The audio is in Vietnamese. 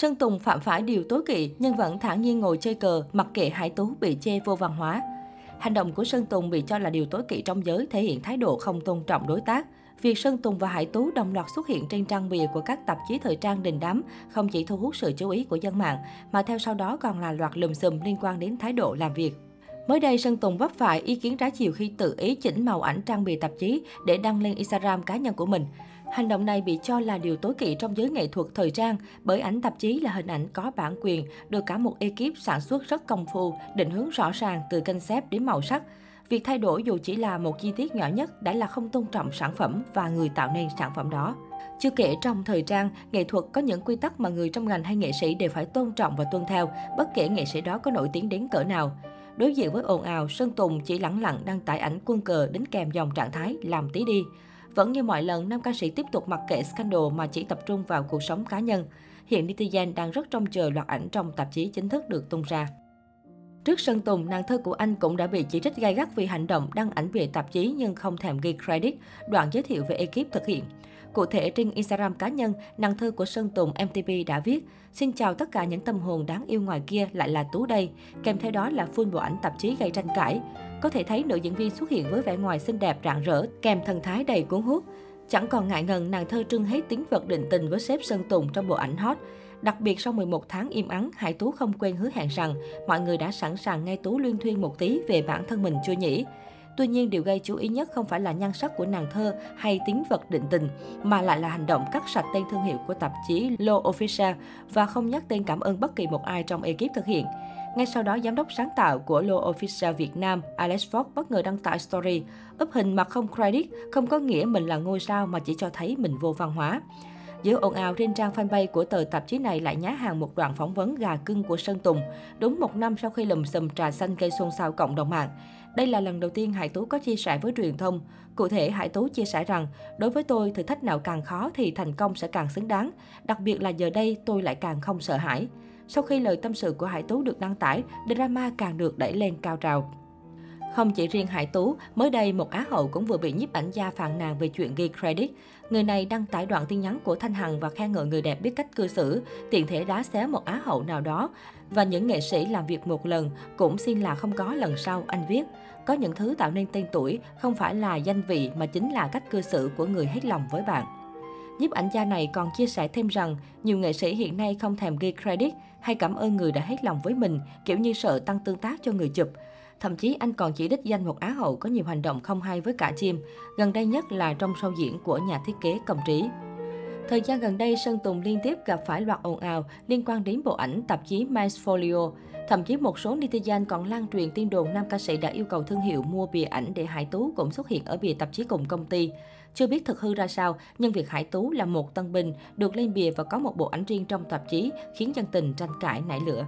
Sơn Tùng phạm phải điều tối kỵ nhưng vẫn thản nhiên ngồi chơi cờ, mặc kệ Hải Tú bị chê vô văn hóa. Hành động của Sơn Tùng bị cho là điều tối kỵ trong giới, thể hiện thái độ không tôn trọng đối tác. Việc Sơn Tùng và Hải Tú đồng loạt xuất hiện trên trang bìa của các tạp chí thời trang đình đám không chỉ thu hút sự chú ý của dân mạng, mà theo sau đó còn là loạt lùm xùm liên quan đến thái độ làm việc. Mới đây, Sơn Tùng vấp phải ý kiến trái chiều khi tự ý chỉnh màu ảnh trang bìa tạp chí để đăng lên Instagram cá nhân của mình. Hành động này bị cho là điều tối kỵ trong giới nghệ thuật thời trang bởi ảnh tạp chí là hình ảnh có bản quyền, được cả một ekip sản xuất rất công phu, định hướng rõ ràng từ concept đến màu sắc. Việc thay đổi dù chỉ là một chi tiết nhỏ nhất đã là không tôn trọng sản phẩm và người tạo nên sản phẩm đó. Chưa kể trong thời trang, nghệ thuật có những quy tắc mà người trong ngành hay nghệ sĩ đều phải tôn trọng và tuân theo, bất kể nghệ sĩ đó có nổi tiếng đến cỡ nào. Đối diện với ồn ào, Sơn Tùng chỉ lẳng lặng đăng tải ảnh quân cờ đến kèm dòng trạng thái làm tí đi. Vẫn như mọi lần, nam ca sĩ tiếp tục mặc kệ scandal mà chỉ tập trung vào cuộc sống cá nhân. Hiện netizen đang rất trông chờ loạt ảnh trong tạp chí chính thức được tung ra. Trước Sơn Tùng, nàng thơ của anh cũng đã bị chỉ trích gay gắt vì hành động đăng ảnh về tạp chí nhưng không thèm ghi credit, đoạn giới thiệu về ekip thực hiện. Cụ thể, trên Instagram cá nhân, nàng thơ của Sơn Tùng MTP đã viết Xin chào tất cả những tâm hồn đáng yêu ngoài kia lại là Tú đây, kèm theo đó là full bộ ảnh tạp chí gây tranh cãi. Có thể thấy nữ diễn viên xuất hiện với vẻ ngoài xinh đẹp rạng rỡ, kèm thần thái đầy cuốn hút. Chẳng còn ngại ngần, nàng thơ trưng hết tiếng vật định tình với sếp Sơn Tùng trong bộ ảnh hot. Đặc biệt sau 11 tháng im ắng, Hải Tú không quên hứa hẹn rằng mọi người đã sẵn sàng nghe Tú luyên thuyên một tí về bản thân mình chưa nhỉ. Tuy nhiên, điều gây chú ý nhất không phải là nhan sắc của nàng thơ hay tính vật định tình, mà lại là hành động cắt sạch tên thương hiệu của tạp chí Lo Official và không nhắc tên cảm ơn bất kỳ một ai trong ekip thực hiện. Ngay sau đó, giám đốc sáng tạo của Low Official Việt Nam, Alex Fox bất ngờ đăng tải story, úp hình mà không credit, không có nghĩa mình là ngôi sao mà chỉ cho thấy mình vô văn hóa. Giữa ồn ào trên trang fanpage của tờ tạp chí này lại nhá hàng một đoạn phỏng vấn gà cưng của Sơn Tùng, đúng một năm sau khi lùm xùm trà xanh gây xôn xao cộng đồng mạng. Đây là lần đầu tiên Hải Tú có chia sẻ với truyền thông. Cụ thể, Hải Tú chia sẻ rằng, đối với tôi, thử thách nào càng khó thì thành công sẽ càng xứng đáng. Đặc biệt là giờ đây, tôi lại càng không sợ hãi. Sau khi lời tâm sự của Hải Tú được đăng tải, drama càng được đẩy lên cao trào. Không chỉ riêng Hải Tú, mới đây một Á hậu cũng vừa bị nhiếp ảnh gia phàn nàn về chuyện ghi credit. Người này đăng tải đoạn tin nhắn của Thanh Hằng và khen ngợi người đẹp biết cách cư xử, tiện thể đá xé một Á hậu nào đó. Và những nghệ sĩ làm việc một lần cũng xin là không có lần sau, anh viết. Có những thứ tạo nên tên tuổi không phải là danh vị mà chính là cách cư xử của người hết lòng với bạn. Nhiếp ảnh gia này còn chia sẻ thêm rằng, nhiều nghệ sĩ hiện nay không thèm ghi credit hay cảm ơn người đã hết lòng với mình, kiểu như sợ tăng tương tác cho người chụp. Thậm chí anh còn chỉ đích danh một Á hậu có nhiều hành động không hay với cả chim, gần đây nhất là trong show diễn của nhà thiết kế Cầm Trí. Thời gian gần đây, Sơn Tùng liên tiếp gặp phải loạt ồn ào liên quan đến bộ ảnh tạp chí Men's Folio. Thậm chí một số netizen còn lan truyền tin đồn nam ca sĩ đã yêu cầu thương hiệu mua bìa ảnh để Hải Tú cũng xuất hiện ở bìa tạp chí cùng công ty. Chưa biết thực hư ra sao, nhưng việc Hải Tú là một tân binh, được lên bìa và có một bộ ảnh riêng trong tạp chí khiến dân tình tranh cãi nảy lửa.